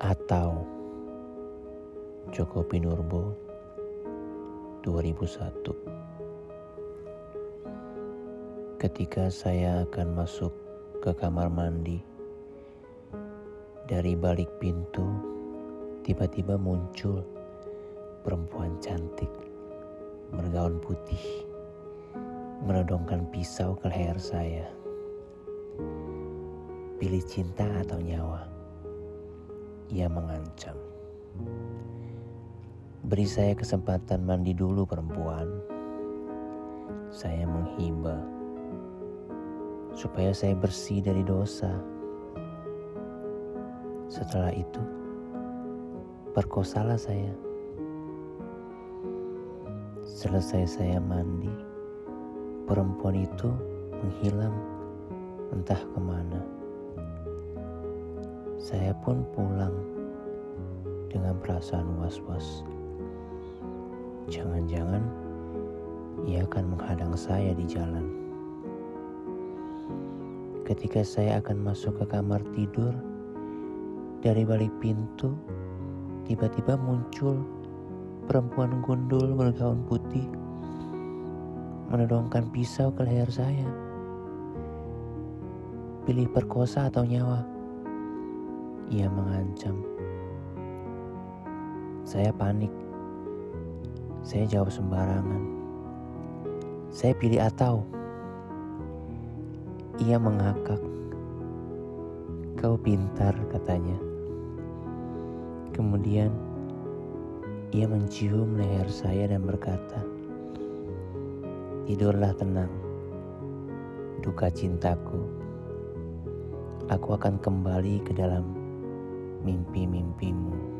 Atau Joko Pinurbo 2001 Ketika saya akan masuk ke kamar mandi Dari balik pintu Tiba-tiba muncul Perempuan cantik Bergaun putih Menodongkan pisau ke leher saya. Pilih cinta atau nyawa Ia mengancam. Beri saya kesempatan mandi dulu perempuan. Saya menghibah Supaya saya bersih dari dosa. Setelah itu Perkosalah saya. Selesai saya mandi Perempuan itu menghilang entah ke mana. Saya pun pulang dengan perasaan was-was. Jangan-jangan ia akan menghadang saya di jalan. Ketika saya akan masuk ke kamar tidur, dari balik pintu tiba-tiba muncul perempuan gundul bergaun putih menodongkan pisau ke leher saya. Pilih perkosa atau nyawa? Ia mengancam. Saya panik saya jawab sembarangan. Saya pilih atau. Ia mengakak. Kau pintar, katanya. Kemudian ia mencium leher saya dan berkata, Tidurlah tenang, duka cintaku. Aku akan kembali ke dalam mimpi-mimpimu.